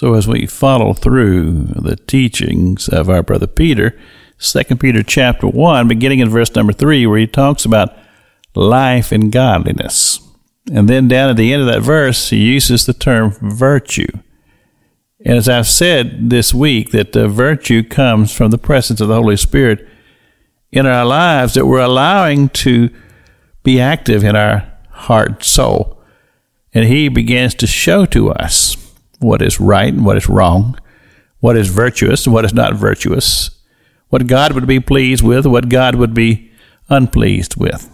So as we follow through the teachings of our brother Peter, 2 Peter chapter 1, beginning in verse number 3, where he talks about life and godliness. And then down at the end of that verse, he uses the term virtue. And as I've said this week, that virtue comes from the presence of the Holy Spirit in our lives that we're allowing to be active in our heart soul. And he begins to show to us what is right and what is wrong, what is virtuous and what is not virtuous, what God would be pleased with, what God would be unpleased with.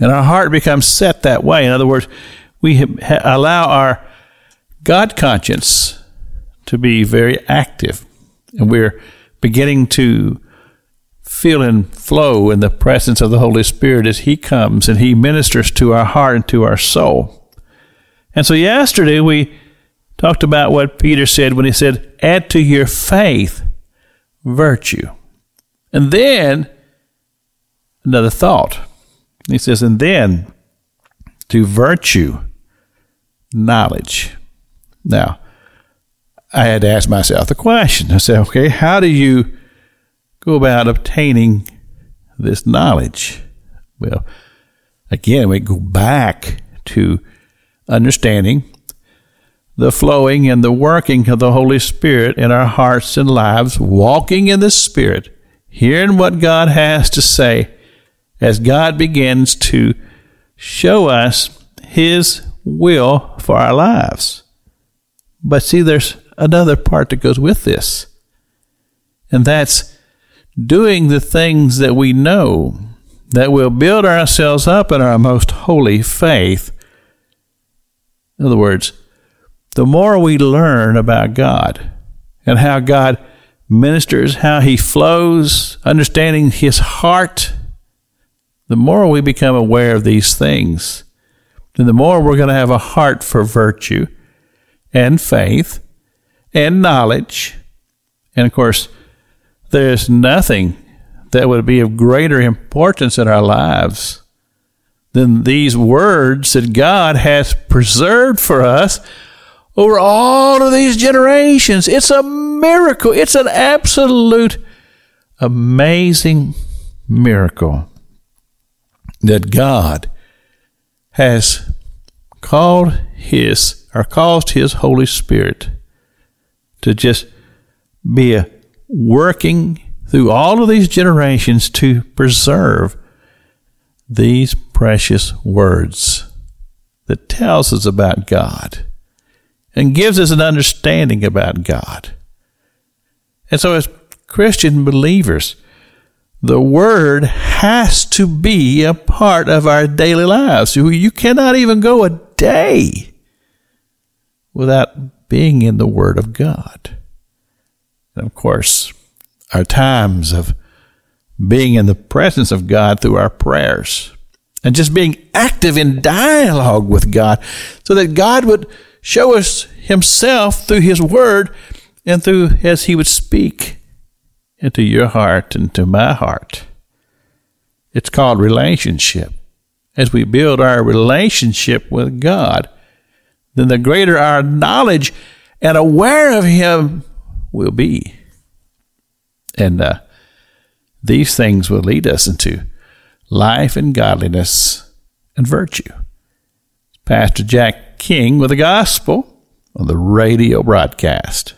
And our heart becomes set that way. In other words, we allow our God conscience to be very active. And we're beginning to feel and flow in the presence of the Holy Spirit as He comes and He ministers to our heart and to our soul. And so yesterday we talked about what Peter said when he said, add to your faith virtue. And then another thought. He says, and then to virtue, knowledge. Now, I had to ask myself the question. I said, okay, how do you go about obtaining this knowledge? Well, again, we go back to understanding the flowing and the working of the Holy Spirit in our hearts and lives, walking in the Spirit, hearing what God has to say as God begins to show us His will for our lives. But see, there's another part that goes with this, and that's doing the things that we know that will build ourselves up in our most holy faith. In other words, the more we learn about God and how God ministers, how He flows, understanding His heart, the more we become aware of these things, then the more we're going to have a heart for virtue and faith and knowledge. And of course, there's nothing that would be of greater importance in our lives than these words that God has preserved for us over all of these generations. It's a miracle. It's an absolute amazing miracle that God has called his or caused his Holy Spirit to just be a working through all of these generations to preserve these precious words that tells us about God and gives us an understanding about God. And so, as Christian believers, the Word has to be a part of our daily lives. You cannot even go a day without being in the Word of God. And of course, our times of being in the presence of God through our prayers and just being active in dialogue with God so that God would show us himself through his word and through as he would speak into your heart and to my heart. It's called relationship. As we build our relationship with God, then the greater our knowledge and aware of him will be. And uh, these things will lead us into life and godliness and virtue. Pastor Jack King with the gospel on the radio broadcast.